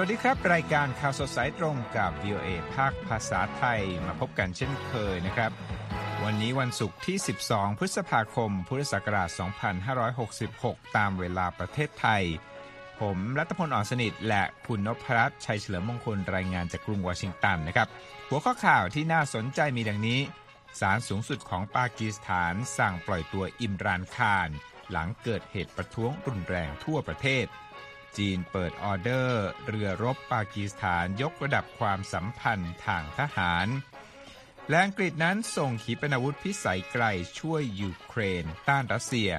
สวัสดีครับ รายการข่าวสดสายตรงกับ VOA ภาคภาษาไทยมาพบกันเช่นเคยนะครับ วันนี้วันศุกร์ที่ 12 พฤษภาคม พุทธศักราช 2566 ตามเวลาประเทศไทย ผมรัตพลอ่อนสนิท และคุณนพรัตน์ชัยเฉลิมมงคลรายงานจากกรุงวอชิงตันนะครับ หัวข้อข่าวที่น่าสนใจมีดังนี้ศาลสูงสุดของปากีสถานสั่งปล่อยตัวอิมรานคารหลังเกิดเหตุประท้วงรุนแรงทั่วประเทศ จีนเปิดออเดอร์ เรือรบปากีสถานยกระดับความสัมพันธ์ทางทหาร และอังกฤษนั้นส่งขีปนาวุธพิสัยไกลช่วยยูเครน ต้านรัสเซีย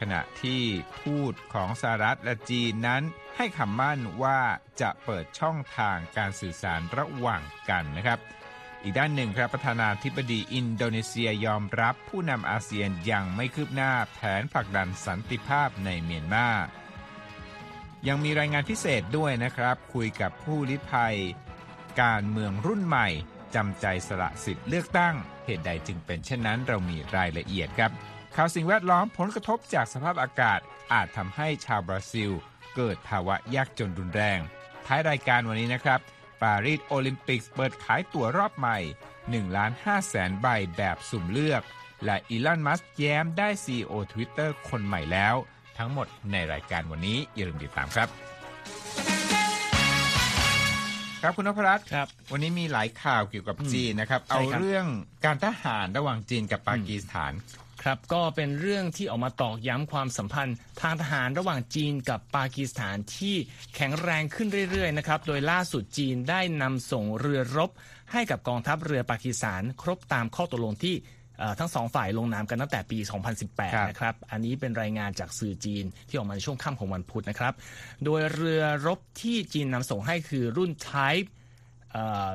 ขณะที่ทูตของสหรัฐและจีนนั้นให้คำมั่นว่าจะเปิดช่องทางการสื่อสารระหว่างกันนะครับ อีกด้านหนึ่งครับประธานาธิบดีอินโดนีเซียยอมรับผู้นำอาเซียนยังไม่คืบหน้าแผนผลักดันสันติภาพในเมียนมา ยังมีรายงานพิเศษด้วยนะครับ คุยกับผู้ลี้ภัย การเมืองรุ่นใหม่จำใจสละสิทธิ์เลือกตั้ง เหตุใดจึงเป็นเช่นนั้นเรามีรายละเอียดครับ ข่าวสิ่งแวดล้อมผลกระทบจากสภาพอากาศอาจทำให้ชาวบราซิล เกิดภาวะยากจนรุนแรง ท้ายรายการวันนี้นะครับปารีสโอลิมปิกเปิดขายตั๋วรอบใหม่1ล้าน5แสนใบแบบสุ่มเลือก และอีลอนมัสแย้มได้ CEO Twitter คนใหม่แล้ว ทั้งหมดในรายการวันนี้อย่าลืมติดตามครับ ครับคุณนพรัตน์ครับ วันนี้มีหลายข่าวเกี่ยวกับจีนนะครับใช่เอาครับเรื่องการทหารระหว่างจีนกับปากีสถานครับก็เป็นเรื่องที่ออกมาตอกย้ำความสัมพันธ์ ทางทหารระหว่างจีนกับปากีสถานที่แข็งแรงขึ้นเรื่อยๆนะครับ โดยล่าสุดจีนได้นำส่งเรือรบให้กับกองทัพเรือปากีสถาน ครบตามข้อตกลงที่เอ่อ ทั้งสองฝ่ายลงนามกันตั้งแต่ปีครับ2018 นะครับ อันนี้เป็นรายงานจากสื่อจีนที่ออกมาในช่วงค่ำของวันพุธนะครับ โดยเรือรบที่จีนนำส่งให้คือรุ่น Type เอ่อ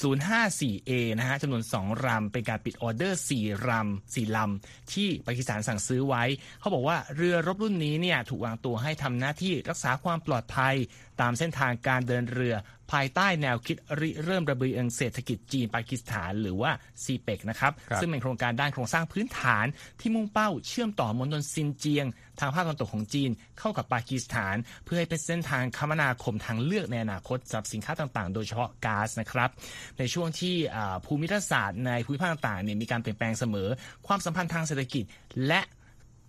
054A นะฮะจำนวน 2 ลำเป็นการปิดออเดอร์ 4 ลำ 4 ลำ ที่ปากีสถานสั่งซื้อไว้ เขาบอกว่าเรือรบรุ่นนี้เนี่ยถูกวางตัวให้ทำหน้าที่รักษาความปลอดภัย ตามเส้นทางการเดินเรือ ภายใต้แนวคิดริเริ่มระเบียงเศรษฐกิจจีนปากีสถานหรือว่า CPEC นะครับครับซึ่งเป็นโครงการด้านโครงสร้างพื้นฐานที่มุ่งเป้าเชื่อมต่อมณฑลซินเจียง ทางภาคตะวันตกของจีนเข้ากับปากีสถาน เพื่อให้เป็นเส้นทางคมนาคมทางเลือกในอนาคตสำหรับสินค้าต่างๆ โดยเฉพาะก๊าซนะครับในช่วงที่อ่าภูมิรัฐศาสตร์ในภูมิภาคต่างๆเนี่ยมีการเปลี่ยนแปลงเสมอ ความสัมพันธ์ทางเศรษฐกิจและ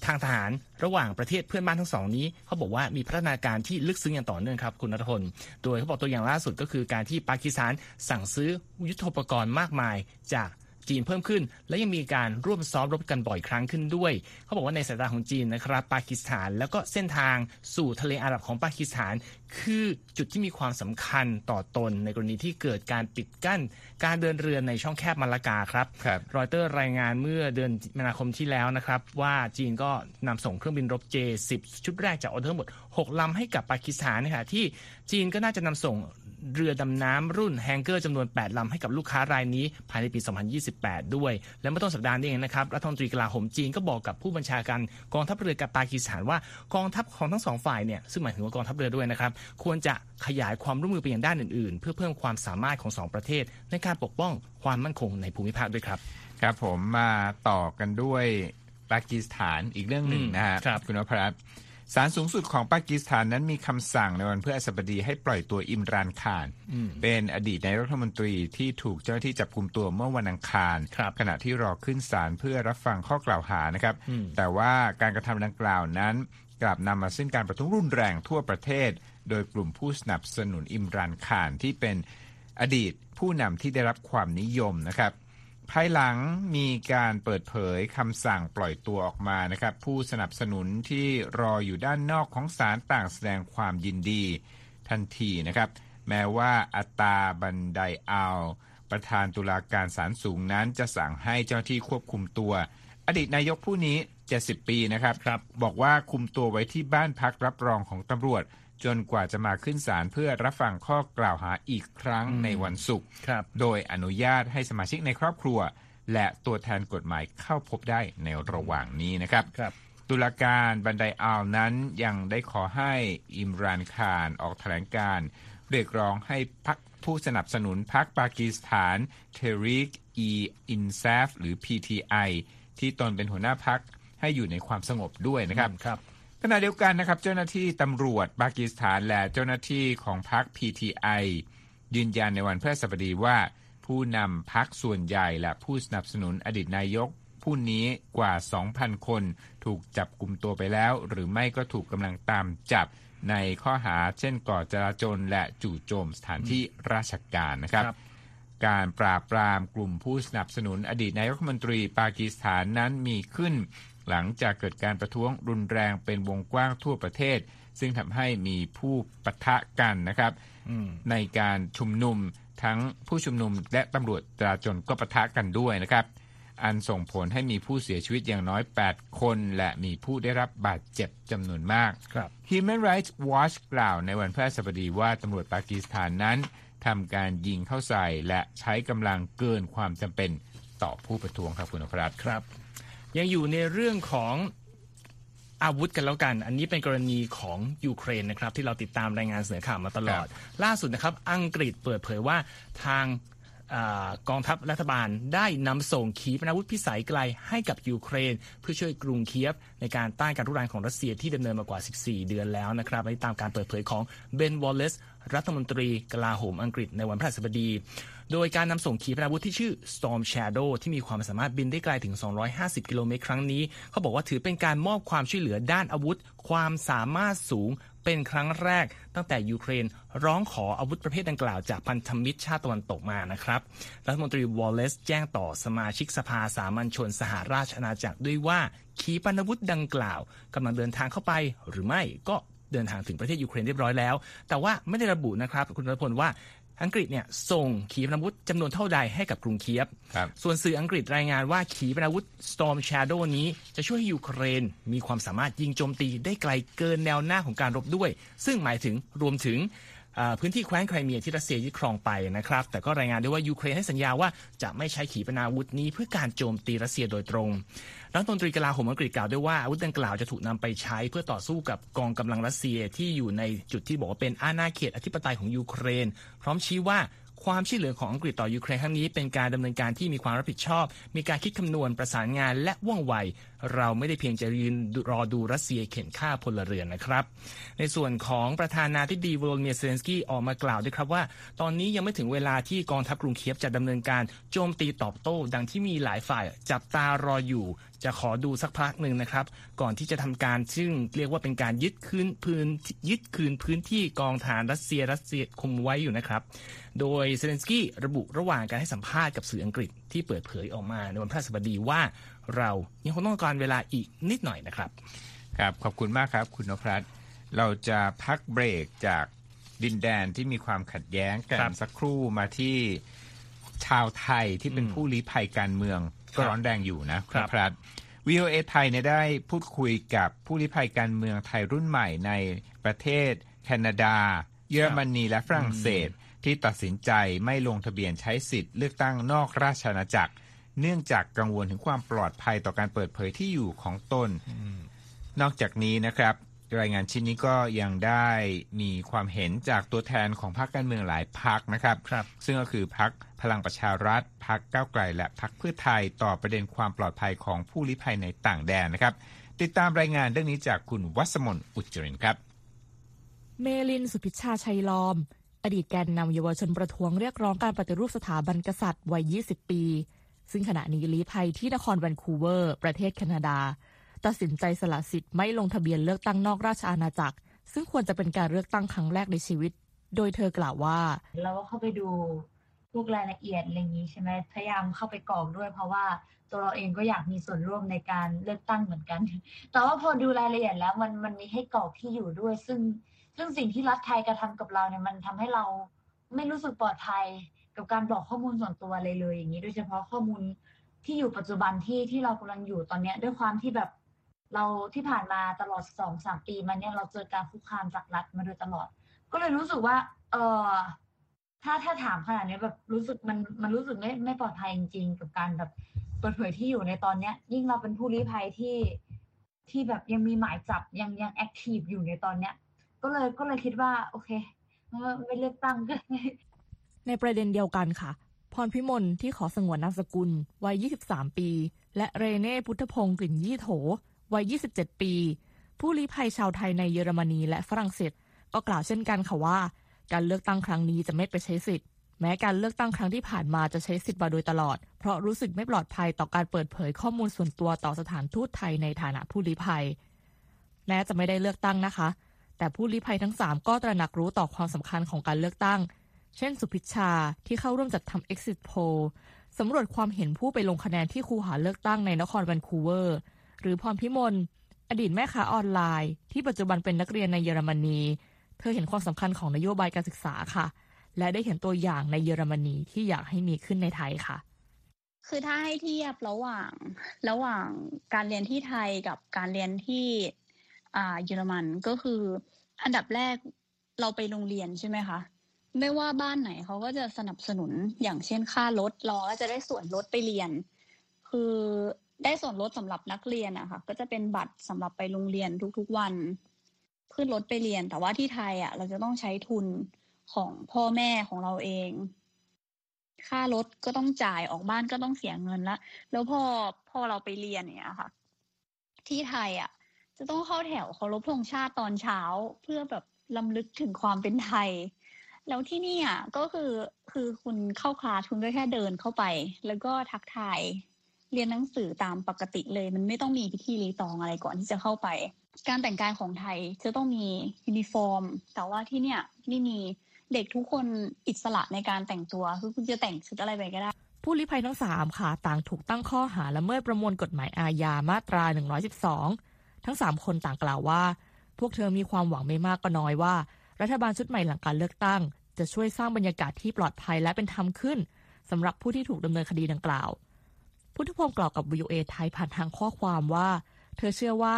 ทางทหารระหว่างประเทศเพื่อนบ้านทั้งสองนี้เขาบอกว่ามีพัฒนาการที่ลึกซึ้งอย่างต่อเนื่องครับคุณนัทพลโดยเขาบอกตัวอย่างล่าสุดก็คือการที่ปากีสถานสั่งซื้อยุทโธปกรณ์มากมายจาก จีนเพิ่มขึ้น และยังมีการร่วมซ้อมรบกันบ่อยครั้งขึ้นด้วย เขาบอกว่าในสายตาของจีนนะครับปากีสถาน แล้วก็เส้นทางสู่ทะเลอาหรับของปากีสถาน คือจุดที่มีความสำคัญต่อตน ในกรณีที่เกิดการปิดกั้น การเดินเรือในช่องแคบมาลากาครับครับรอยเตอร์รายงานเมื่อเดือนมีนาคมที่แล้วนะครับว่าจีนก็นำส่งเครื่องบินรบ J10 ชุดแรกจากออเดอร์ทั้งหมด 6ลำให้กับปากีสถานนะคะที่จีนก็น่าจะนำส่ง เรือดำน้ำรุ่นแฮงเกอร์จำนวน 8 ลำให้กับลูกค้ารายนี้ภายในปี 2028 ด้วย และเมื่อต้นสัปดาห์นี้เองนะครับรัฐมนตรีกลาโหมจีนก็บอกกับผู้บัญชาการกองทัพเรือกับปากีสถานว่ากองทัพของทั้งสองฝ่ายเนี่ยซึ่งหมายถึงว่ากองทัพเรือด้วยนะครับควรจะขยายความร่วมมือไปยังด้านอื่นๆ เพื่อเพิ่มความสามารถของสองประเทศ ในการปกป้องความมั่นคงในภูมิภาคด้วยครับ ครับผมมาต่อกันด้วยปากีสถานอีกเรื่องหนึ่งอืมนะฮะครับคุณนพรัตน์ ศาลสูงสุดของปากีสถานนั้นมีคำสั่งในวันพฤหัสบดีให้ปล่อยตัวอิมรานคารเป็นอดีตนายกรัฐมนตรีที่ถูกเจ้าหน้าที่จับกลุ่มตัวเมื่อวันอังคารครับขณะที่รอขึ้นศาลเพื่อรับฟังข้อกล่าวหานะครับอืมแต่ว่าการกระทำดังกล่าวนั้น กลับนำมาซึ่งการประท้วงรุนแรงทั่วประเทศ โดยกลุ่มผู้สนับสนุนอิมรานคารที่เป็นอดีตผู้นำที่ได้รับความนิยมนะครับ ภายหลังมีการเปิดเผยคำสั่งปล่อยตัวออกมานะครับ ผู้สนับสนุนที่รออยู่ด้านนอกของศาลต่างแสดงความยินดีทันทีนะครับ แม้ว่าอัตาบันไดอาลประธานตุลาการศาลสูงนั้นจะสั่งให้เจ้าที่ควบคุมตัว อดีตนายกผู้นี้ 70 ปีนะครับครับบอกว่าคุมตัวไว้ที่บ้านพักรับรองของตำรวจ จนกว่าจะมาขึ้นศาลเพื่อรับฟังข้อกล่าวหาอีกครั้งในวันศุกร์ครับโดยอนุญาตให้สมาชิกในครอบครัว และตัวแทนกฎหมายเข้าพบได้ในระหว่างนี้นะครับครับตุลาการบันไดอัลนั้นยังได้ขอให้อิมรานคารออกแถลงการณ์เรียกร้องให้พักผู้สนับสนุนพรรคปากีสถานเทริกอีอินซฟหรือ PTI ที่ตนเป็นหัวหน้าพัก ให้อยู่ในความสงบด้วยนะครับครับขณะเดียวกันนะครับ เจ้าหน้าที่ตำรวจปากีสถานและเจ้าหน้าที่ของพรรค PTI ยืนยันในวันพฤหัสบดีว่า ผู้นำพรรคส่วนใหญ่และผู้สนับสนุนอดีตนายก ผู้นี้กว่า 2,000 คนถูกจับกลุ่มตัวไปแล้ว หรือไม่ก็ถูกกำลังตามจับในข้อหาเช่นก่อจราจรและจู่โจมสถานที่ราชการนะครับการปราบปรามกลุ่มผู้สนับสนุนอดีตนายกรัฐมนตรีปากีสถานนั้นมีขึ้น หลังจากเกิดการประท้วงรุนแรงเป็นวงกว้างทั่วประเทศ ซึ่งทำให้มีผู้ปะทะกันนะครับในการชุมนุมทั้งผู้ชุมนุมและตำรวจจราจรก็ปะทะกันด้วยนะครับ อันส่งผลให้มีผู้เสียชีวิตอย่างน้อย 8 คน และมีผู้ได้รับบาดเจ็บจำนวนมาก Human Rights Watch กล่าวในวันพฤหัสบดีว่าตำรวจปากีสถานนั้นทำการยิงเข้าใส่และใช้กำลังเกินความจำเป็นต่อผู้ประท้วงครับคุณอภรัตครับ ยังอยู่ในเรื่องของอาวุธกันแล้วกัน อันนี้เป็นกรณีของยูเครนนะครับ ที่เราติดตามรายงานเสนอข่าวมาตลอด ล่าสุดนะครับ อังกฤษเปิดเผยว่าทางกองทัพรัฐบาลได้นำส่งขีปนาวุธพิสัยไกลให้กับยูเครน เพื่อช่วยกรุงเคียฟในการต้านการรุกรานของรัสเซียที่ดำเนินมากว่า 14 เดือนแล้วนะครับในตามการเปิดเผยของเบนวอลเลสรัฐมนตรีกลาโหมอังกฤษในวันพฤหัสบดี โดยการนำส่งขีปนาวุธที่ชื่อ Storm Shadow ที่มีความสามารถบินได้ไกลถึง 250 กิโลเมตรครั้งนี้ เขาบอกว่าถือเป็นการมอบความช่วยเหลือด้านอาวุธ ความสามารถสูงเป็นครั้งแรกตั้งแต่ยูเครนร้องขออาวุธประเภทดังกล่าวจากพันธมิตรชาติตะวันตกมานะครับ รัฐมนตรีวอลเลซแจ้งต่อสมาชิกสภาสามัญชนสหราชอาณาจักรด้วยว่า ขีปนาวุธดังกล่าวกำลังเดินทางเข้าไปหรือไม่ก็เดินทางถึงประเทศยูเครนเรียบร้อยแล้ว แต่ว่าไม่ได้ระบุนะครับ คุณรัฐพลว่า อังกฤษเนี่ยส่งขีปนาวุธจำนวนเท่าใดให้กับกรุงเคียบ ส่วนสื่ออังกฤษรายงานว่าขีปนาวุธ Storm Shadow นี้จะช่วยให้ยูเครน มีความสามารถยิงโจมตีได้ไกลเกินแนวหน้าของการรบด้วย ซึ่งหมายถึงรวมถึงพื้นที่แคว้นไครเมียที่รัสเซียยึดครองไปนะครับ แต่ก็รายงานด้วยว่ายูเครนให้สัญญาว่าจะไม่ใช้ขีปนาวุธนี้เพื่อการโจมตีรัสเซียโดยตรง รัฐมนตรีกลาโหมอังกฤษกล่าวด้วยว่าอาวุธดังกล่าวจะถูกนำไปใช้เพื่อต่อสู้กับกองกำลังรัสเซียที่อยู่ในจุดที่บอกว่าเป็นอาณาเขตอธิปไตยของยูเครน พร้อมชี้ว่าความช่วยเหลือของอังกฤษต่อยูเครนครั้งนี้เป็นการดำเนินการที่มีความรับผิดชอบ มีการคิดคำนวณประสานงานและว่องไว เราไม่ได้เพียงจะยืนรอดูรัสเซียเข่นฆ่าพลเรือนนะครับ ในส่วนของประธานาธิบดีโวโลดีเมียร์เซเลนสกี้ออกมากล่าวด้วยครับว่า ตอนนี้ยังไม่ถึงเวลาที่กองทัพกรุงเคียฟจะดำเนินการโจมตีตอบโต้ ดังที่มีหลายฝ่ายจับตารออยู่ จะขอดูสักพักหนึ่งนะครับ ก่อนที่จะทำการซึ่งเรียกว่าเป็นการยึดคืนพื้นยึดคืนพื้นที่กองฐานรัสเซียรัสเซียคุมไว้อยู่นะครับ โดยเซเลนสกี้ระบุระหว่างการให้สัมภาษณ์กับสื่ออังกฤษที่เปิดเผยออกมาในวันพฤหัสบดีว่า เรายังคงต้องการเวลาอีกนิดหน่อยนะครับครับขอบคุณมากครับ คุณนพรัตน์เราจะพักเบรกจากดินแดนที่มีความขัดแย้งกันสักครู่มาที่ชาวไทยที่เป็นผู้ลี้ภัยการเมืองก็ร้อนแรงอยู่นะครับครับ VOA ไทยเนี่ยได้พูดคุยกับผู้ลี้ภัยการเมืองไทยรุ่นใหม่ในประเทศ แคนาดา เยอรมนีและฝรั่งเศสที่ตัดสินใจไม่ลงทะเบียนใช้สิทธิ์เลือกตั้งนอกราชอาณาจักร เนื่องจากกังวลถึงความปลอดภัยต่อการเปิดเผยที่อยู่ของตน นอกจากนี้นะครับ รายงานชิ้นนี้ก็ยังได้มีความเห็นจากตัวแทนของพรรคการเมืองหลายพรรคนะครับรบซึ่งก็คือพรรคพลังประชารัฐพรรคก้าวไกล และพรรคเพื่อไทยต่อประเด็นความปลอดภัยของผู้ลี้ภัยในต่างแดนนะครับ ติดตามรายงานเรื่องนี้จากคุณวัสมนอุจจรินครับ เมลินสุพิชาชัยลอม อดีตแกนนำเยาวชนประท้วงเรียกร้องการปฏิรูปสถาบันกษัตริย์วัย 20 ปี ซึ่งขณะนี้ลี้ภัยที่นครแวนคูเวอร์ ประเทศแคนาดา ตัดสินใจสละสิทธิ์ไม่ลงทะเบียนเลือกตั้งนอกราชอาณาจักร ซึ่งควรจะเป็นการเลือกตั้งครั้งแรกในชีวิต โดยเธอกล่าวว่า เราก็เข้าไปดูพวกรายละเอียดอะไรอย่างนี้ใช่ไหมพยายามเข้าไปกรอกด้วยเพราะว่าตัวเราเองก็อยากมีส่วนร่วมในการเลือกตั้งเหมือนกัน แต่ว่าพอดูรายละเอียดแล้วมันมันมีให้กรอกที่อยู่ด้วย ซึ่งซึ่งสิ่งที่รัฐไทยกระทำกับเราเนี่ยมันทำให้เราไม่รู้สึกปลอดภัย กับการบอกข้อมูลส่วนตัวเลยเลยอย่างนี้ โดยเฉพาะข้อมูลที่อยู่ปัจจุบันที่ที่เรากำลังอยู่ตอนนี้ด้วยความที่แบบเราที่ผ่านมาตลอดสองสามปีมาเนี่ยเราเจอการคุกคามจากรัฐมาโดยตลอด ก็เลยรู้สึกว่า เออถ้าถ้าถามขนาดนี้แบบรู้สึกมันมันรู้สึกไม่ไม่ปลอดภัยจริงๆ กับการแบบเปิดเผยที่อยู่ในตอนเนี้ย ยิ่งเราเป็นผู้ลี้ภัยที่ที่แบบยังมีหมายจับยังยังแอคทีฟอยู่ในตอนเนี้ย ก็เลยก็เลยคิดว่า โอเคไม่เลือกตั้งก็ ในประเด็นเดียวกันค่ะ พรพิมลที่ขอสงวนนามสกุล วัย 23 ปี และเรเน่พุทธพงศ์กลิ่นยี่โถ วัย 27 ปี ผู้ลี้ภัยชาวไทยในเยอรมนีและฝรั่งเศส ก็กล่าวเช่นกันค่ะว่า การเลือกตั้งครั้งนี้จะไม่ไปใช้สิทธิ์ แม้การเลือกตั้งครั้งที่ผ่านมาจะใช้สิทธิ์มาโดยตลอด เพราะรู้สึกไม่ปลอดภัยต่อการเปิดเผยข้อมูลส่วนตัวต่อสถานทูตไทยในฐานะผู้ลี้ภัย แม้จะไม่ได้เลือกตั้งนะคะ แต่ผู้ลี้ภัยทั้ง 3 ก็ตระหนักรู้ต่อความสำคัญของการเลือกตั้ง เช่นสุพิชาที่เข้าร่วมจัดทำ exit poll สำรวจความเห็นผู้ไปลงคะแนนที่คูหาเลือกตั้งในนครแวนคูเวอร์ หรือพรพิมลอดีตแม่ค้าออนไลน์ ที่ปัจจุบันเป็นนักเรียนในเยอรมนี เธอเห็นความสำคัญของนโยบายการศึกษาค่ะ และได้เห็นตัวอย่างในเยอรมนีที่อยากให้มีขึ้นในไทยค่ะคือถ้าให้เทียบระหว่างระหว่างการเรียนที่ไทยกับการเรียนที่อ่าเยอรมันก็คือ อันดับแรกเราไปโรงเรียนใช่ไหมคะ ไม่ว่าบ้านไหนเขาก็จะสนับสนุนอย่างเช่นค่ารถราก็จะได้ส่วนลดไปเรียน คือได้ส่วนลดสำหรับนักเรียนอะค่ะ ก็จะเป็นบัตรสำหรับไปโรงเรียนทุกๆวันขึ้นรถไปเรียน แต่ว่าที่ไทยอะเราจะต้องใช้ทุนของพ่อแม่ของเราเอง ค่ารถก็ต้องจ่ายออกบ้านก็ต้องเสียเงินละแล้วพอพอเราไปเรียนเนี่ยค่ะ ที่ไทยอะจะต้องเข้าแถวเคารพธงชาติตอนเช้าเพื่อแบบลำลึกถึงความเป็นไทย แล้วที่นี่อะก็คือคือคุณเข้าคลาสคุณก็แค่เดินเข้าไป แล้วก็ทักทายเรียนหนังสือตามปกติเลย มันไม่ต้องมีพิธีรีตองอะไรก่อนที่จะเข้าไป การแต่งกายของไทยจะต้องมียูนิฟอร์ม แต่ว่าที่เนี่ยไม่มีเด็กทุกคนอิสระในการแต่งตัวคือคุณจะแต่งชุดอะไรไปก็ได้ ผู้ลี้ภัยทั้งสามค่ะต่างถูกตั้งข้อหาละเมิดประมวลกฎหมายอาญามาตรา 112 ทั้ง3คนต่างกล่าวว่า พวกเธอมีความหวังไม่มากก็น้อยว่า รัฐบาลชุดใหม่หลังการเลือกตั้ง จะช่วยสร้างบรรยากาศที่ปลอดภัยและเป็นธรรมขึ้นสำหรับผู้ที่ถูกดำเนินคดีดังกล่าว พุทธพงศ์กล่าวกับวิวเอไทยผ่านทางข้อความว่า เธอเชื่อว่า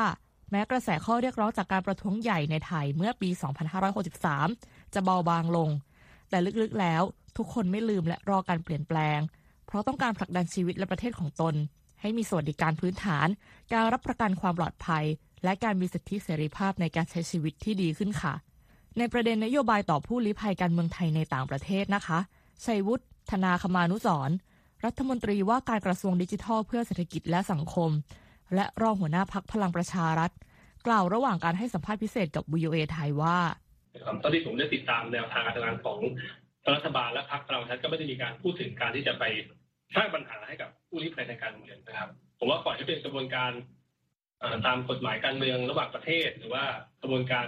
แม้กระแสข้อเรียกร้องจากการประท้วงใหญ่ในไทยเมื่อปี 2563 จะเบาบางลง แต่ลึกๆแล้วทุกคนไม่ลืมและรอการเปลี่ยนแปลง เพราะต้องการผลักดันชีวิตและประเทศของตน ให้มีสวัสดิการพื้นฐาน การรับประกันความปลอดภัย และการมีสิทธิเสรีภาพในการใช้ชีวิตที่ดีขึ้นค่ะ ในประเด็นนโยบายต่อผู้ลี้ภัยการเมืองไทยในต่างประเทศนะคะชัยวุฒิธนาคมานุสรรัฐมนตรีว่าการกระทรวงดิจิทัลเพื่อเศรษฐกิจและสังคม และรองหัวหน้าพักพลังประชารัฐ กล่าวระหว่างการให้สัมภาษณ์พิเศษกับ VOA ไทยว่าตอนที่ผมได้ติดตามแนวทางการทำงานของรัฐบาลและพรรคพลังประชารัฐก็ไม่ได้มีการพูดถึงการที่จะไปสร้างปัญหาให้กับผู้ลี้ภัยในการเมืองนะครับ ผมว่าปล่อยให้เป็นกระบวนการตามกฎหมายการเมืองระหว่างประเทศ หรือว่ากระบวนการ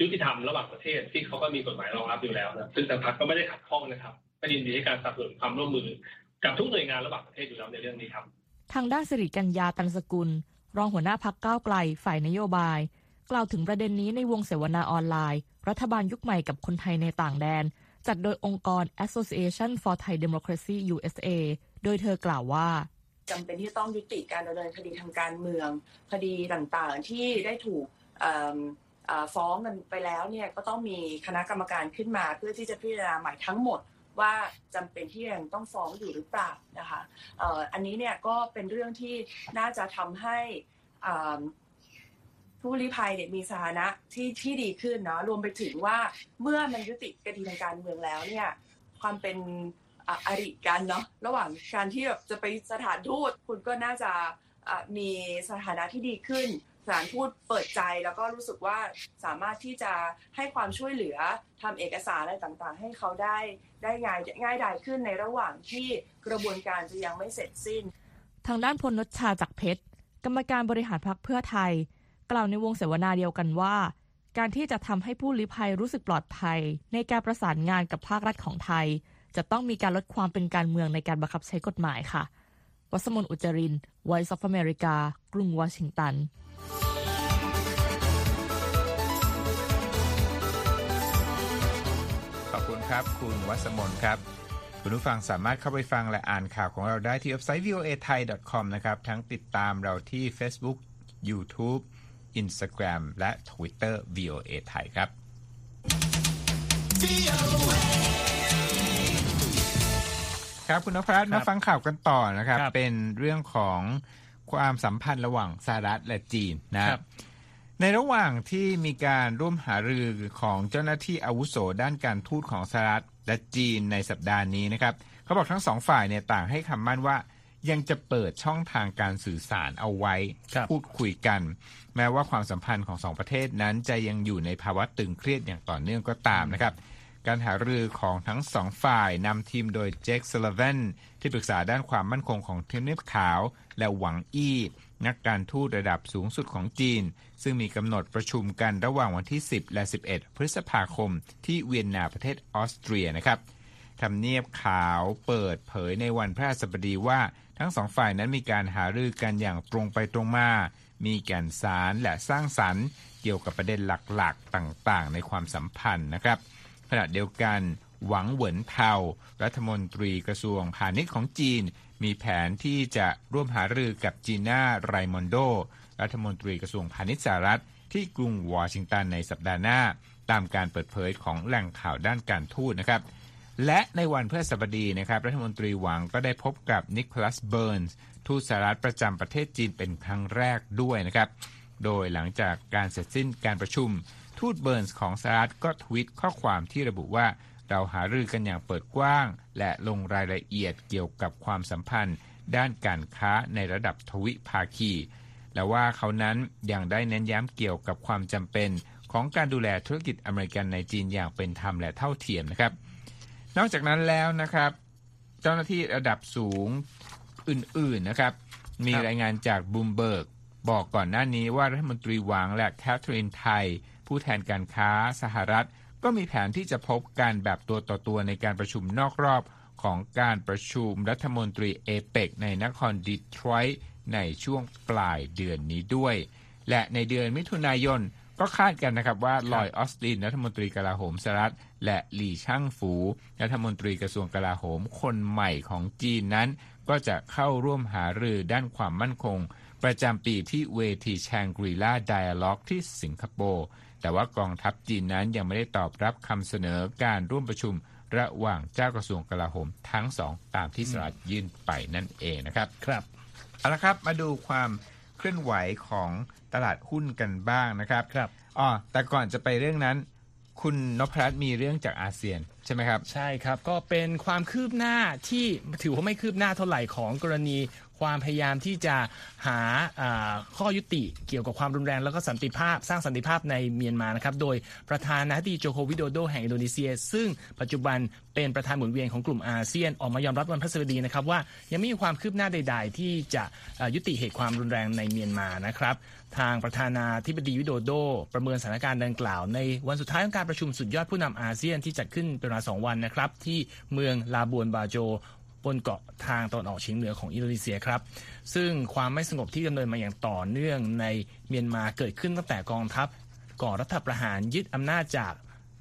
ยุติธรรมระหว่างประเทศที่เขาก็มีกฎหมายรองรับอยู่แล้วนะซึ่งทางพรรคก็ไม่ได้ขัดข้องนะครับก็ยินดีให้การสนับสนุนความร่วมมือ กับทุกหน่วยงานระหว่างประเทศอยู่แล้วในเรื่องนี้ครับ ทางด้านสิริกัญญาตันสกุล รองหัวหน้าพักก้าวไกลฝ่ายนโยบาย กล่าวถึงประเด็นนี้ในวงเสวนาออนไลน์ รัฐบาลยุคใหม่กับคนไทยในต่างแดน จัดโดยองค์กร Association for Thai Democracy USA โดยเธอกล่าวว่าจำเป็นที่ต้องยุติการดำเนินคดีทางการเมือง คดีต่างๆ ที่ได้ถูกเอิ่มเอ่อ ฟ้องกันไปแล้วเนี่ยก็ต้องมีคณะกรรมการขึ้นมา เพื่อที่จะพิจารณาใหม่ทั้งหมดว่าจำเป็นที่ยังต้องฟ้องอยู่หรือเปล่านะคะอันนี้เนี่ยก็เป็นเรื่องที่น่าจะทำให้ผู้ลี้ภัยเนี่ยมีสถานะที่ที่ดีขึ้นเนาะรวมไปถึงว่าเมื่อมันยุติคดีทางการเมืองแล้วเนี่ยความเป็นอริกันเนาะระหว่างการที่แบบจะไปสถานทูตคุณก็น่าจะมีสถานะที่ดีขึ้น สถานทูตเปิดใจแล้วก็รู้สึกว่าสามารถที่จะให้ความช่วยเหลือทำเอกสารอะไรต่างๆ ให้เขาได้ได้ง่ายง่ายดายขึ้นในระหว่างที่กระบวนการจะยังไม่เสร็จสิ้น ทางด้านพลนชชาจากเพชร กรรมการบริหารพรรคเพื่อไทย กล่าวในวงเสวนาเดียวกันว่า การที่จะทำให้ผู้ลี้ภัยรู้สึกปลอดภัย ในการประสานงานกับภาครัฐของไทย จะต้องมีการลดความเป็นการเมืองในการบังคับใช้กฎหมายค่ะ วัสมนอุจริน Voice of America กรุงวอชิงตัน ขอบคุณครับ คุณวัสมนครับ คุณผู้ฟังสามารถเข้าไปฟังและอ่านข่าวของเราได้ที่เว็บไซต์ voa thai com นะครับ ทั้งติดตามเราที่ Facebook YouTube Instagram และ Twitter voa thai ครับ ครับคุณนพรัตน์ครัมาบฟังข่าวกันต่อนะครับครับเป็นเรื่องของ ความสัมพันธ์ระหว่างสหรัฐและจีนนะครับ ในระหว่างที่มีการร่วมหารือของเจ้าหน้าที่อาวุโสด้านการทูตของสหรัฐและจีนในสัปดาห์นี้นะครับเขาบอกทั้งสองฝ่ายเนี่ยต่างให้คำมั่นว่ายังจะเปิดช่องทางการสื่อสารเอาไว้ครับพูดคุยกัน แม้ว่าความสัมพันธ์ของสองประเทศนั้นจะยังอยู่ในภาวะตึงเครียดอย่างต่อเนื่องก็ตามนะครับ การหารือของทั้งสองฝ่ายนำทีมโดยเจคซ u ลเวนที่ปรึกษาด้านความมั่นคงของทีมเนียบขาว และหวังอี้ นักการทูตระดับสูงสุดของจีน ซึ่งมีกำหนดประชุมกันระหว่างวันที่ 10 และ 11 พฤษภาคม ที่เวียนนาประเทศออสเตรียนะครับทำเนียบขาวเปิดเผยในวันพระสบดีว่าทั้งสองฝ่ายนั้นมีการหารือกันอย่างตรงไปตรงมา มีแก่นสารและสร้างสรรค์ เกี่ยวกับประเด็นหลักๆ ต่างๆ ในความสัมพันธ์นะครับ ขณะเดียวกันหวังเหวินเทารัฐมนตรีกระทรวงพาณิชย์ของจีน มีแผนที่จะร่วมหารือกับจีน่าไรมอนโด รัฐมนตรีกระทรวงพาณิชย์สหรัฐ ที่กรุงวอชิงตันในสัปดาห์หน้า ตามการเปิดเผยของแหล่งข่าวด้านการทูตนะครับ และในวันพฤหัสบดีนะครับ รัฐมนตรีหวังก็ได้พบกับนิโคลัสเบิร์นส์ทูตสหรัฐประจำประเทศจีนเป็นครั้งแรกด้วยนะครับ โดยหลังจากการเสร็จสิ้นการประชุม ทูตเบิร์นส์ของสหรัฐก็ทวิตข้อความที่ระบุว่าเราหารือกันอย่างเปิดกว้าง และลงรายละเอียดเกี่ยวกับความสัมพันธ์ ด้านการค้าในระดับทวิภาคี และว่าเขานั้นยังได้เน้นย้ำเกี่ยวกับความจำเป็น ของการดูแลธุรกิจอเมริกันในจีนอย่างเป็นธรรมและเท่าเทียมนะครับ นอกจากนั้นแล้วนะครับ เจ้าหน้าที่ระดับสูงอื่นๆนะครับ มีครับรายงานจากบลูมเบิร์กบอกก่อนหน้านี้ว่ารัฐมนตรีหวังและแคทเธอรีนไท่ ผู้แทนการค้าสหรัฐ ก็มีแผนที่จะพบกันแบบตัวต่อตัวในการประชุมนอกรอบของการประชุมรัฐมนตรีเอเปกในนครดีทรอยต์ในช่วงปลายเดือนนี้ด้วย และในเดือนมิถุนายนก็คาดกันนะครับว่าลอยออสตินรัฐมนตรีกลาโหมสหรัฐ และหลี่ช่างฝูรัฐมนตรีกระทรวงกลาโหมคนใหม่ของจีนนั้น ก็จะเข้าร่วมหารือด้านความมั่นคง ประจำปีที่เวทีแชงกรีลาไดอะล็อกที่สิงคโปร์ แต่ว่ากองทัพจีนนั้นยังไม่ได้ตอบรับคำเสนอการร่วมประชุมระหว่างเจ้ากระทรวงกลาโหมทั้งสองตามที่สหรัฐยื่นไปนั่นเองนะครับ ครับ เอาละครับมาดูความเคลื่อนไหวของตลาดหุ้นกันบ้างนะครับ ครับ อ๋อ แต่ก่อนจะไปเรื่องนั้น คุณนพรัตน์มีเรื่องจากอาเซียนใช่ไหมครับ ใช่ครับ ก็เป็นความคืบหน้าที่ถือว่าไม่คืบหน้าเท่าไหร่ของกรณี ความพยายามที่จะหาข้อยุติเกี่ยวกับความรุนแรงแล้วก็สันติภาพ สร้างสันติภาพในเมียนมานะครับโดยประธานาธิบดีโจโควิโดโดแห่งอินโดนีเซีย ซึ่งปัจจุบันเป็นประธานหมุนเวียนของกลุ่มอาเซียนออกมายอมรับวันพฤหัสบดีนะครับว่ายังไม่มีความคืบหน้าใด ๆ ที่จะยุติเหตุความรุนแรงในเมียนมานะครับทางประธานาธิบดีวิโดโด ประเมินสถานการณ์ดังกล่าว ในวันสุดท้ายของการประชุมสุดยอดผู้นำอาเซียนที่จัดขึ้นเป็นเวลาสองวันนะครับที่เมืองลาบวนบาโจ บนเกาะทางตะวันออกเฉียงเหนือของอินโดนีเซียครับ ซึ่งความไม่สงบที่ดำเนินมาอย่างต่อเนื่องในเมียนมาเกิดขึ้นตั้งแต่กองทัพก่อรัฐประหารยึดอำนาจจาก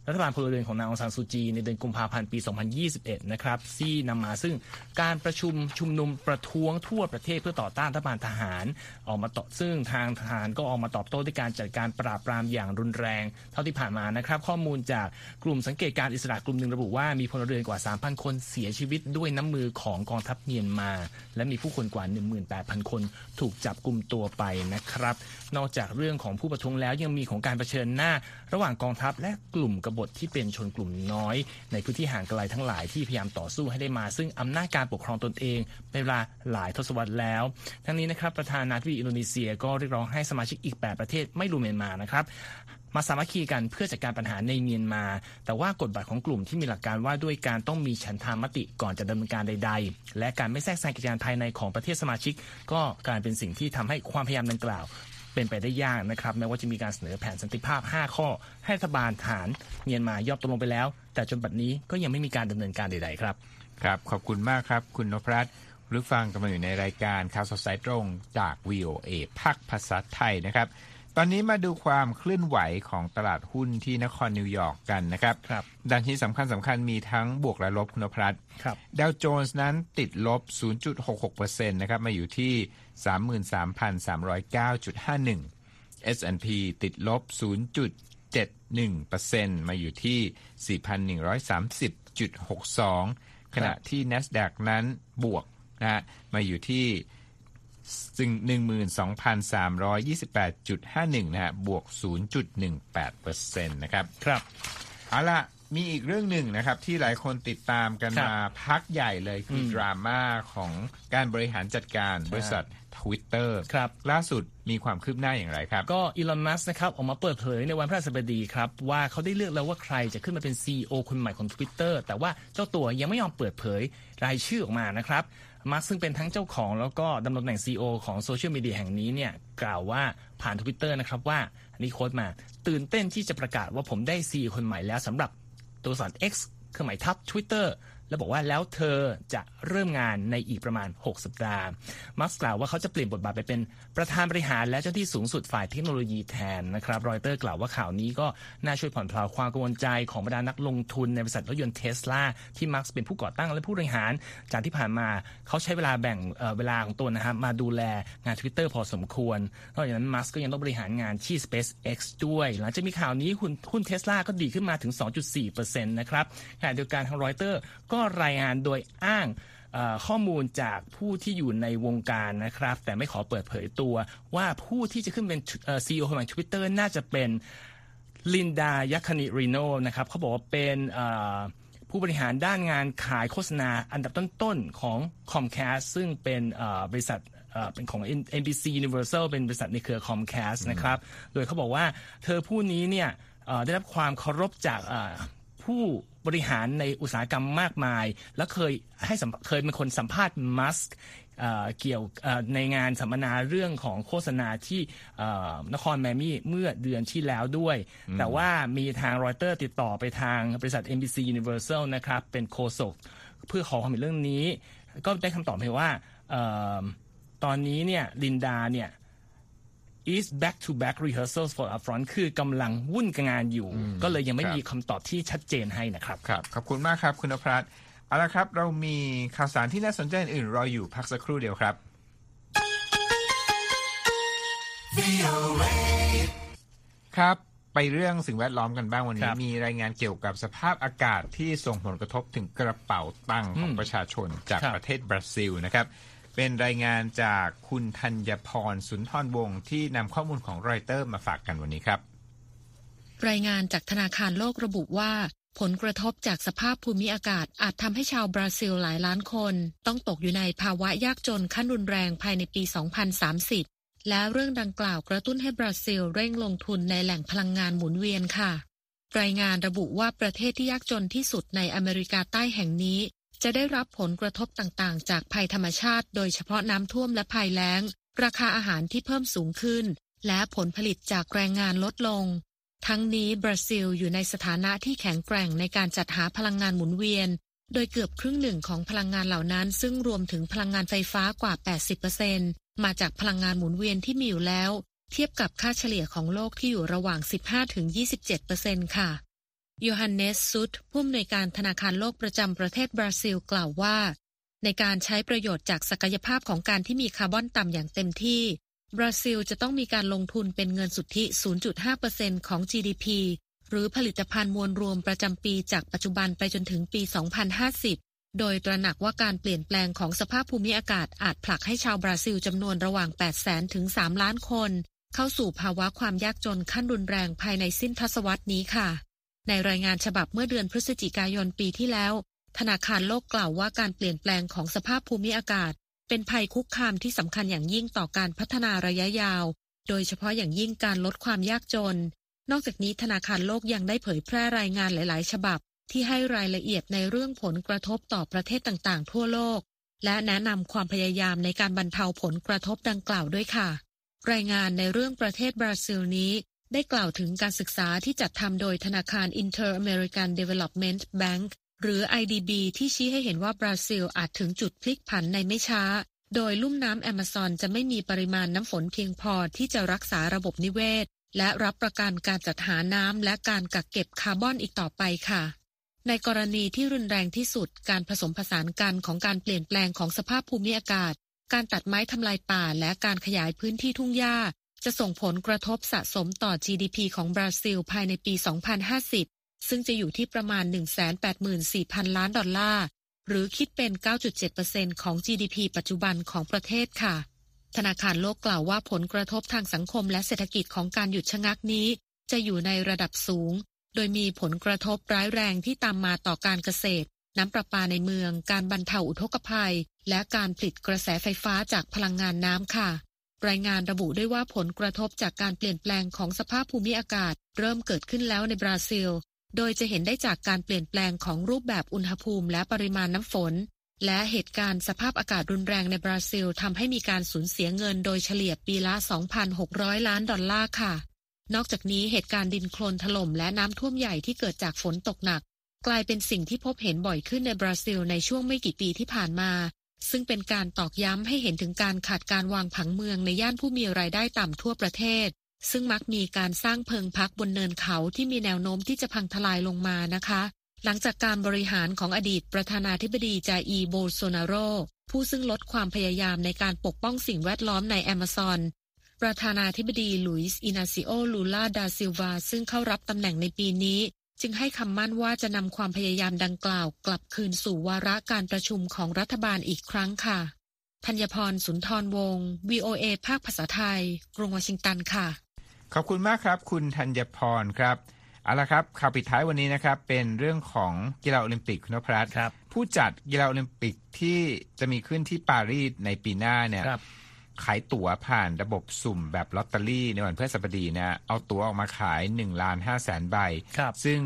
รัฐบาลพลเรือนของนางองซานซูจี ในเดือนกุมภาพันธ์ปี 2021 นะครับที่นำมาซึ่งการประชุมชุมนุมประท้วงทั่วประเทศเพื่อต่อต้านรัฐบาลทหาร ออกมาต่อซึ่งทางทหารก็ออกมาตอบโต้ด้วยการจัดการปราบปรามอย่างรุนแรง เท่าที่ผ่านมานะครับ ข้อมูลจากกลุ่มสังเกตการณ์อิสระกลุ่มหนึ่งระบุว่ามีพลเรือนกว่า 3,000 คนเสียชีวิตด้วยน้ำมือของกองทัพเมียนมา และมีผู้คนกว่า 18,000 คนถูกจับกลุ่มตัวไปนะครับ นอกจากเรื่องของผู้ประท้วงแล้วยังมีของการเผชิญหน้า ระหว่างกองทัพและกลุ่มกบฏที่เป็นชนกลุ่มน้อย ในพื้นที่ห่างไกลทั้งหลายที่พยายามต่อสู้ให้ได้มา ซึ่งอำนาจการปกครองตนเองเป็นเวลาหลายทศวรรษแล้ว ทั้งนี้นะครับประธานาธิบดีอินโดนีเซียก็เรียกร้องให้สมาชิกอีก 8 ประเทศไม่รวมเมียนมานะครับมาสามัคคีกันเพื่อจัดการปัญหาในเมียนมา แต่ว่ากฎบัตรของกลุ่มที่มีหลักการว่าด้วยการต้องมีฉันทามติก่อนจะดำเนินการใด ๆ และการไม่แทรกแซงกิจการภายในของประเทศสมาชิก ก็กลายเป็นสิ่งที่ทำให้ความพยายามดังกล่าว เป็นไปได้ยากนะครับแม้ว่าจะมีการเสนอแผนสันติภาพ 5 ข้อ ให้รัฐบาลฐานเมียนมายอมตกลงไปแล้ว แต่จนบัดนี้ก็ยังไม่มีการดำเนินการใด ๆ ครับ ครับ ขอบคุณมากครับ คุณนพรัตน์รู้ฟังกำลังอยู่ในรายการข่าวสดสายตรงจาก VOA ภาคภาษาไทยนะครับ ตอนนี้มาดูความเคลื่อนไหวของตลาดหุ้นที่นครนิวยอร์กกันนะครับครับดังที่สำคัญสำคัญมีทั้งบวกและลบคุณนพรัตน์ครับดาวโจนส์นั้นติดลบ 0.66%นะครับมาอยู่ที่ 33,309.51 S&P ติดลบ 0.71%มาอยู่ที่ 4,130.62 ขณะที่ NASDAQ นั้นบวกนะฮะมาอยู่ที่ซึ่ง12,328.51 นะฮะ บวก 0.18%นะครับ ครับ เอาละมีอีกเรื่องหนึ่งนะครับ ที่หลายคนติดตามกันครับมาพักใหญ่เลยคืออมดราม่าของการบริหารจัดการบริษัท Twitter ครับล่าสุดมีความคืบหน้าอย่างไรครับ ก็อีลอนมัสก์นะครับออกมาเปิดเผยในวันพฤหัสบดีครับ ว่าเขาได้เลือกแล้วว่าใครจะขึ้นมาเป็น CEO คนใหม่ของ Twitter แต่ว่าเจ้าตัวยังไม่ยอมเปิดเผยรายชื่อออกมานะครับมัสก์ซึ่งเป็นทั้งเจ้าของแล้วก็ดำรงตำแหน่ง CEO ของโซเชียลมีเดียแห่งนี้เนี่ยกล่าวว่าผ่าน Twitter นะครับว่าอันนี้ quote มาตื่นเต้นที่จะประกาศว่าผมได้ CEO คนใหม่แล้วสำหรับตัวอักษร X เครื่องหมายทับ Twitter แล้วบอกว่าแล้วเธอจะเริ่มงานในอีกประมาณ 6 สัปดาห์มัสก์กล่าวว่าเขาจะเปลี่ยนบทบาทไปเป็น ประธานบริหารและเจ้าหน้าที่สูงสุดฝ่ายเทคโนโลยีแทนนะครับรอยเตอร์กล่าวว่าข่าวนี้ก็น่าช่วยผ่อนคลายความกังวลใจของบรรดานักลงทุนในบริษัทรถยนต์เทสลาที่มัสก์เป็นผู้ก่อตั้งและผู้บริหาร จากที่ผ่านมาเขาใช้เวลาแบ่งเวลาของตนนะครับมาดูแลงาน Twitter พอสมควรนอกจากนั้นมัสก์ก็ยังต้องบริหารงานที่ SpaceX ด้วย หลังจากมีข่าวนี้หุ้นหุ้นเทสลาก็ดีขึ้นมาถึง 2.4%นะครับขณะเดียวกันทางรอยเตอร์ก็รายงานโดยอ้าง ข้อมูลจากผู้ที่อยู่ในวงการนะครับ แต่ไม่ขอเปิดเผยตัวว่าผู้ที่จะขึ้นเป็น CEO ของทวิตเตอร์น่าจะเป็นลินดายัคคานิรีโนนะครับเขาบอกว่าเป็นผู้บริหารด้านงานขายโฆษณาอันดับต้นๆของ Comcast ซึ่งเป็นบริษัทเอ่อเป็นของ NBC Universal เป็นบริษัทในเครือ Comcast นะครับ โดยเขาบอกว่าเธอผู้นี้เนี่ยได้รับความเคารพจากผู้ บริหารในอุตสาหกรรมมากมาย และเคยให้สัมเคยเป็นคนสัมภาษณ์มัสก์เอ่อเกี่ยวเอ่อในงานสัมมนาเรื่องของโฆษณาที่เอ่อนครแมมี่เมื่อเดือนที่แล้วด้วย แต่ว่ามีทางรอยเตอร์ติดต่อไปทางบริษัท NBC Universal นะครับ เป็นโฆษกเพื่อขอความเห็นเรื่องนี้ ก็ได้คำตอบเพียงว่าเออตอนนี้เนี่ยลินดาเนี่ย is back to back rehearsals for upfront คือกำลังวุ่นกับงานอยู่ ก็เลยยังไม่ครับมีคำตอบที่ชัดเจนให้นะครับครับ ขอบคุณมากครับคุณนภัสเอาละครับ เรามีข่าวสารที่น่าสนใจอื่นๆรออยู่พักสักครู่เดียวครับครับไปเรื่องสิ่งแวดล้อมกันบ้างวันคนี้รับมีรายงานเกี่ยวกับสภาพอากาศที่ส่งผลกระทบถึงกระเป๋าตังค์ของอืมประชาชนจากครับประเทศบราซิลนะครับ เป็นรายงานจากคุณธัญพรสุนทรวงศ์ที่นำข้อมูลของรอยเตอร์มาฝากกันวันนี้ครับ รายงานจากธนาคารโลกระบุว่า ผลกระทบจากสภาพภูมิอากาศอาจทำให้ชาวบราซิลหลายล้านคน ต้องตกอยู่ในภาวะยากจนขั้นรุนแรงภายในปี 2030 และเรื่องดังกล่าวกระตุ้นให้บราซิลเร่งลงทุนในแหล่งพลังงานหมุนเวียนค่ะรายงานระบุว่าประเทศที่ยากจนที่สุดในอเมริกาใต้แห่งนี้ จะได้รับผลกระทบต่างๆ จากภัยธรรมชาติ โดยเฉพาะน้ำท่วมและภัยแล้ง ราคาอาหารที่เพิ่มสูงขึ้น และผลผลิตจากแรงงานลดลง ทั้งนี้บราซิลอยู่ในสถานะที่แข็งแกร่งในการจัดหาพลังงานหมุนเวียน โดยเกือบครึ่งหนึ่งของพลังงานเหล่านั้น ซึ่งรวมถึงพลังงานไฟฟ้ากว่า 80%มาจากพลังงานหมุนเวียนที่มีอยู่แล้ว เทียบกับค่าเฉลี่ยของโลกที่อยู่ระหว่าง 15-27%ค่ะ โยฮันเนสซุดผู้อำนวยการธนาคารโลกประจำประเทศบราซิลกล่าวว่า ในการใช้ประโยชน์จากศักยภาพของการที่มีคาร์บอนต่ำอย่างเต็มที่ บราซิลจะต้องมีการลงทุนเป็นเงินสุทธิ 0.5%ของ GDP หรือผลิตภัณฑ์มวลรวมประจำปีจากปัจจุบันไปจนถึงปี 2050 โดยตระหนักว่าการเปลี่ยนแปลงของสภาพภูมิอากาศอาจผลักให้ชาวบราซิลจำนวนระหว่าง 800,000 ถึง 3 ล้านคน เข้าสู่ภาวะความยากจนขั้นรุนแรงภายในสิ้นทศวรรษนี้ค่ะ ในรายงานฉบับเมื่อเดือนพฤศจิกายนปีที่แล้ว ธนาคารโลกกล่าวว่าการเปลี่ยนแปลงของสภาพภูมิอากาศ เป็นภัยคุกคามที่สำคัญอย่างยิ่งต่อการพัฒนาระยะยาว โดยเฉพาะอย่างยิ่งการลดความยากจน นอกจากนี้ธนาคารโลกยังได้เผยแพร่รายงานหลาย ๆ ฉบับ ที่ให้รายละเอียดในเรื่องผลกระทบต่อประเทศต่าง ๆ ทั่วโลก และแนะนำความพยายามในการบรรเทาผลกระทบดังกล่าวด้วยค่ะ รายงานในเรื่องประเทศบราซิลนี้ ได้กล่าวถึงการศึกษาที่จัดทำโดยธนาคาร Inter-American Development Bank หรือ IDB ที่ชี้ให้เห็นว่าบราซิลอาจถึงจุดพลิกผันในไม่ช้า โดยลุ่มน้ำแอมะซอนจะไม่มีปริมาณน้ำฝนเพียงพอที่จะรักษาระบบนิเวศ และรับประกันการจัดหาน้ำและการกักเก็บคาร์บอนอีกต่อไปค่ะ ในกรณีที่รุนแรงที่สุดการผสมผสานกันของการเปลี่ยนแปลงของสภาพภูมิอากาศ การตัดไม้ทำลายป่าและการขยายพื้นที่ทุ่งหญ้า จะส่งผลกระทบสะสมต่อ GDP ของบราซิลภายในปี 2050 ซึ่งจะอยู่ที่ประมาณ 184,000 ล้านดอลลาร์ หรือคิดเป็น 9.7%ของ GDP ปัจจุบันของประเทศค่ะ ธนาคารโลกกล่าวว่าผลกระทบทางสังคมและเศรษฐกิจของการหยุดชะงักนี้ จะอยู่ในระดับสูง โดยมีผลกระทบร้ายแรงที่ตามมาต่อการเกษตร น้ำประปาในเมือง การบรรเทาอุทกภัย และการผลิตกระแสไฟฟ้าจากพลังงานน้ำค่ะ รายงานระบุด้วยว่าผลกระทบจากการเปลี่ยนแปลงของสภาพภูมิอากาศ เริ่มเกิดขึ้นแล้วในบราซิล โดยจะเห็นได้จากการเปลี่ยนแปลงของรูปแบบอุณหภูมิและปริมาณน้ำฝน และเหตุการณ์สภาพอากาศรุนแรงในบราซิลทำให้มีการสูญเสียเงินโดยเฉลี่ยปีละ 2,600 ล้านดอลลาร์ค่ะ นอกจากนี้เหตุการณ์ดินโคลนถล่มและน้ำท่วมใหญ่ที่เกิดจากฝนตกหนัก กลายเป็นสิ่งที่พบเห็นบ่อยขึ้นในบราซิลในช่วงไม่กี่ปีที่ผ่านมา ซึ่งเป็นการตอกย้ำให้เห็นถึงการขาดการวางผังเมืองในย่านผู้มีรายได้ต่ำทั่วประเทศ ซึ่งมักมีการสร้างเพิงพักบนเนินเขาที่มีแนวโน้มที่จะพังทลายลงมานะคะ หลังจากการบริหารของอดีตประธานาธิบดีจาอีโบโซนาโร ผู้ซึ่งลดความพยายามในการปกป้องสิ่งแวดล้อมในแอมะซอนประธานาธิบดีลุยส์อินาซิโอลูลาดาซิลวาซึ่งเข้ารับตำแหน่งในปีนี้ จึงให้คำมั่นว่าจะนำความพยายามดังกล่าว กลับคืนสู่วาระการประชุมของรัฐบาลอีกครั้งค่ะธัญพรสุนทรวงศ์ VOA ภาคภาษาไทย กรุงวอชิงตันค่ะ ขอบคุณมากครับ คุณธัญพรครับเอาละครับข่าวปิดท้ายวันนี้นะครับ เป็นเรื่องของกีฬาโอลิมปิกคุณพรัตน์ครับผู้จัดกีฬาโอลิมปิกที่จะมีขึ้นที่ปารีสในปีหน้าเนี่ยครับ ขายตั๋วผ่านระบบสุ่มแบบลอตเตอรี่ในวันพฤหัสบดีนะเอาตั๋วออกมาขาย1ล้าน5แสนใบครับซึ่ง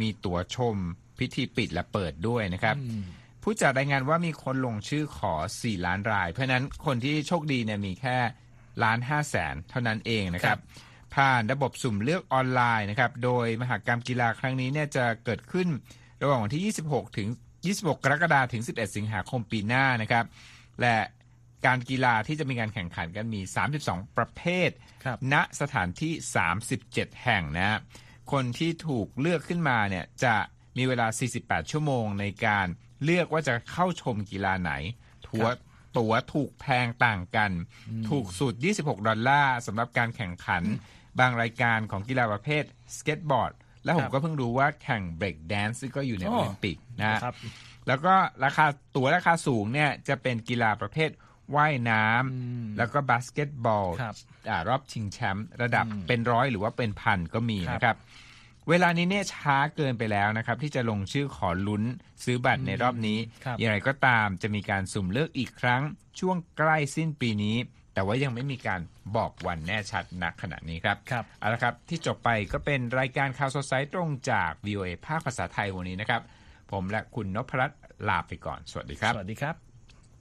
มีตั๋วชมพิธีปิดและเปิดด้วยนะครับอืมผู้จัดรายงานว่ามีคนลงชื่อขอ 4 ล้านราย เพราะฉะนั้นคนที่โชคดีเนี่ยมีแค่ล้าน5แสนเท่านั้นเองนะครับ ผ่านระบบสุ่มเลือกออนไลน์นะครับ โดยมหากรรมกีฬาครั้งนี้เนี่ยจะเกิดขึ้นระหว่างวันที่ 26 ถึง 26 กรกฎาคมถึง 11 สิงหาคมปีหน้านะครับ และ การกีฬาที่จะมีการแข่งขันกันมี 32 ประเภทครับณสถานที่ 37 แห่งนะฮะคนที่ถูกเลือกขึ้นมาเนี่ยจะมีเวลา 48 ชั่วโมงในการเลือกว่าจะเข้าชมกีฬาไหนถัวตั๋วถูกแพงต่างกัน ถูกสุด 26 ดอลลาร์สำหรับการแข่งขัน บางรายการของกีฬาประเภทสเก็ตบอร์ด และผมครับก็เพิ่งรู้ว่าแข่งเบรกแดนซ์ก็อยู่ในอ๋โออลิมปิกนะฮะครับแล้วก็ราคาตั๋วราคาสูงเนี่ยจะเป็นกีฬาประเภท ว่ายน้ำอืมแล้วก็บาสเกตบอลครับอ่ารอบชิงแชมป์ระดับอืมเป็นร้อยหรือว่าเป็นพันก็มีครับนะครับเวลานี้เนี่ยช้าเกินไปแล้วนะครับ ที่จะลงชื่อขอลุ้นซื้อบัตรในรอบนี้ครับอย่างไรก็ตามจะมีการสุ่มเลือกอีกครั้ง ช่วงใกล้สิ้นปีนี้ แต่ว่ายังไม่มีการบอกวันแน่ชัดณขณะนี้ครับครับเอาละครับที่จบไปก็เป็นรายการข่าวสดสายตรงจาก VOA ภาคภาษาไทยวันนี้นะครับ ผมและคุณนพรัตน์ลาไปก่อน สวัสดีครับ สวัสดีครับ